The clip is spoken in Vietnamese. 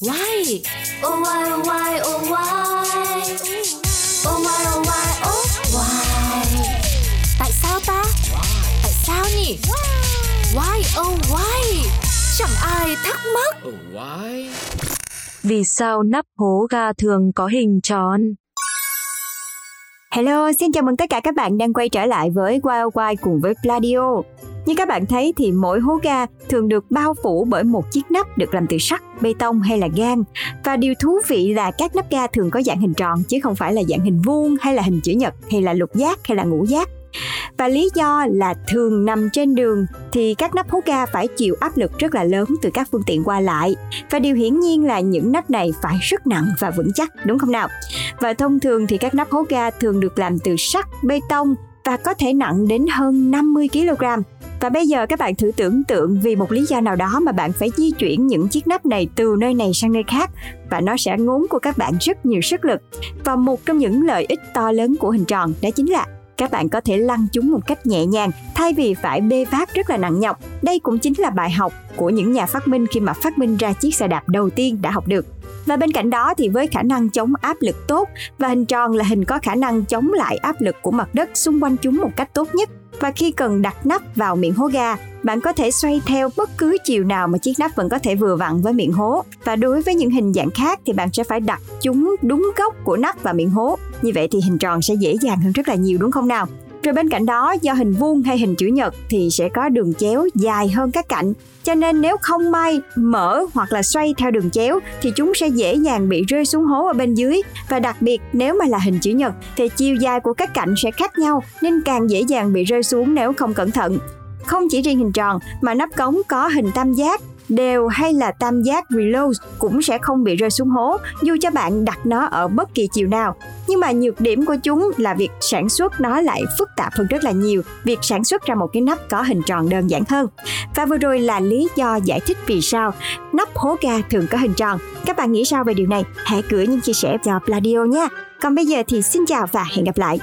Why? Oh why oh why oh why Oh why oh why oh why Tại sao ta? Tại sao nhỉ? Why oh why? Chẳng ai thắc mắc. Oh, why? Vì sao nắp hố ga thường có hình tròn? Hello, xin chào mừng tất cả các bạn đang quay trở lại với Wild Wild cùng với Pladio. Như các bạn thấy thì mỗi hố ga thường được bao phủ bởi một chiếc nắp được làm từ sắt, bê tông hay là gan. Và điều thú vị là các nắp ga thường có dạng hình tròn chứ không phải là dạng hình vuông hay là hình chữ nhật hay là lục giác hay là ngũ giác. Và lý do là thường nằm trên đường thì các nắp hố ga phải chịu áp lực rất là lớn từ các phương tiện qua lại. Và điều hiển nhiên là những nắp này phải rất nặng và vững chắc, đúng không nào? Và thông thường thì các nắp hố ga thường được làm từ sắt, bê tông và có thể nặng đến hơn 50 kg. Và bây giờ các bạn thử tưởng tượng vì một lý do nào đó mà bạn phải di chuyển những chiếc nắp này từ nơi này sang nơi khác và nó sẽ ngốn của các bạn rất nhiều sức lực. Và một trong những lợi ích to lớn của hình tròn đó chính là các bạn có thể lăn chúng một cách nhẹ nhàng thay vì phải bê vác rất là nặng nhọc. Đây cũng chính là bài học của những nhà phát minh khi mà phát minh ra chiếc xe đạp đầu tiên đã học được. Và bên cạnh đó thì với khả năng chống áp lực tốt và hình tròn là hình có khả năng chống lại áp lực của mặt đất xung quanh chúng một cách tốt nhất. Và khi cần đặt nắp vào miệng hố ga, bạn có thể xoay theo bất cứ chiều nào mà chiếc nắp vẫn có thể vừa vặn với miệng hố. Và đối với những hình dạng khác thì bạn sẽ phải đặt chúng đúng góc của nắp và miệng hố. Như vậy thì hình tròn sẽ dễ dàng hơn rất là nhiều đúng không nào? Rồi bên cạnh đó, do hình vuông hay hình chữ nhật thì sẽ có đường chéo dài hơn các cạnh. Cho nên nếu không may mở hoặc là xoay theo đường chéo thì chúng sẽ dễ dàng bị rơi xuống hố ở bên dưới. Và đặc biệt nếu mà là hình chữ nhật thì chiều dài của các cạnh sẽ khác nhau nên càng dễ dàng bị rơi xuống nếu không cẩn thận. Không chỉ riêng hình tròn, mà nắp cống có hình tam giác, đều hay là tam giác reload cũng sẽ không bị rơi xuống hố, dù cho bạn đặt nó ở bất kỳ chiều nào. Nhưng mà nhược điểm của chúng là việc sản xuất nó lại phức tạp hơn rất là nhiều. Việc sản xuất ra một cái nắp có hình tròn đơn giản hơn. Và vừa rồi là lý do giải thích vì sao nắp hố ga thường có hình tròn. Các bạn nghĩ sao về điều này? Hãy gửi những chia sẻ cho Pladio nha. Còn bây giờ thì xin chào và hẹn gặp lại.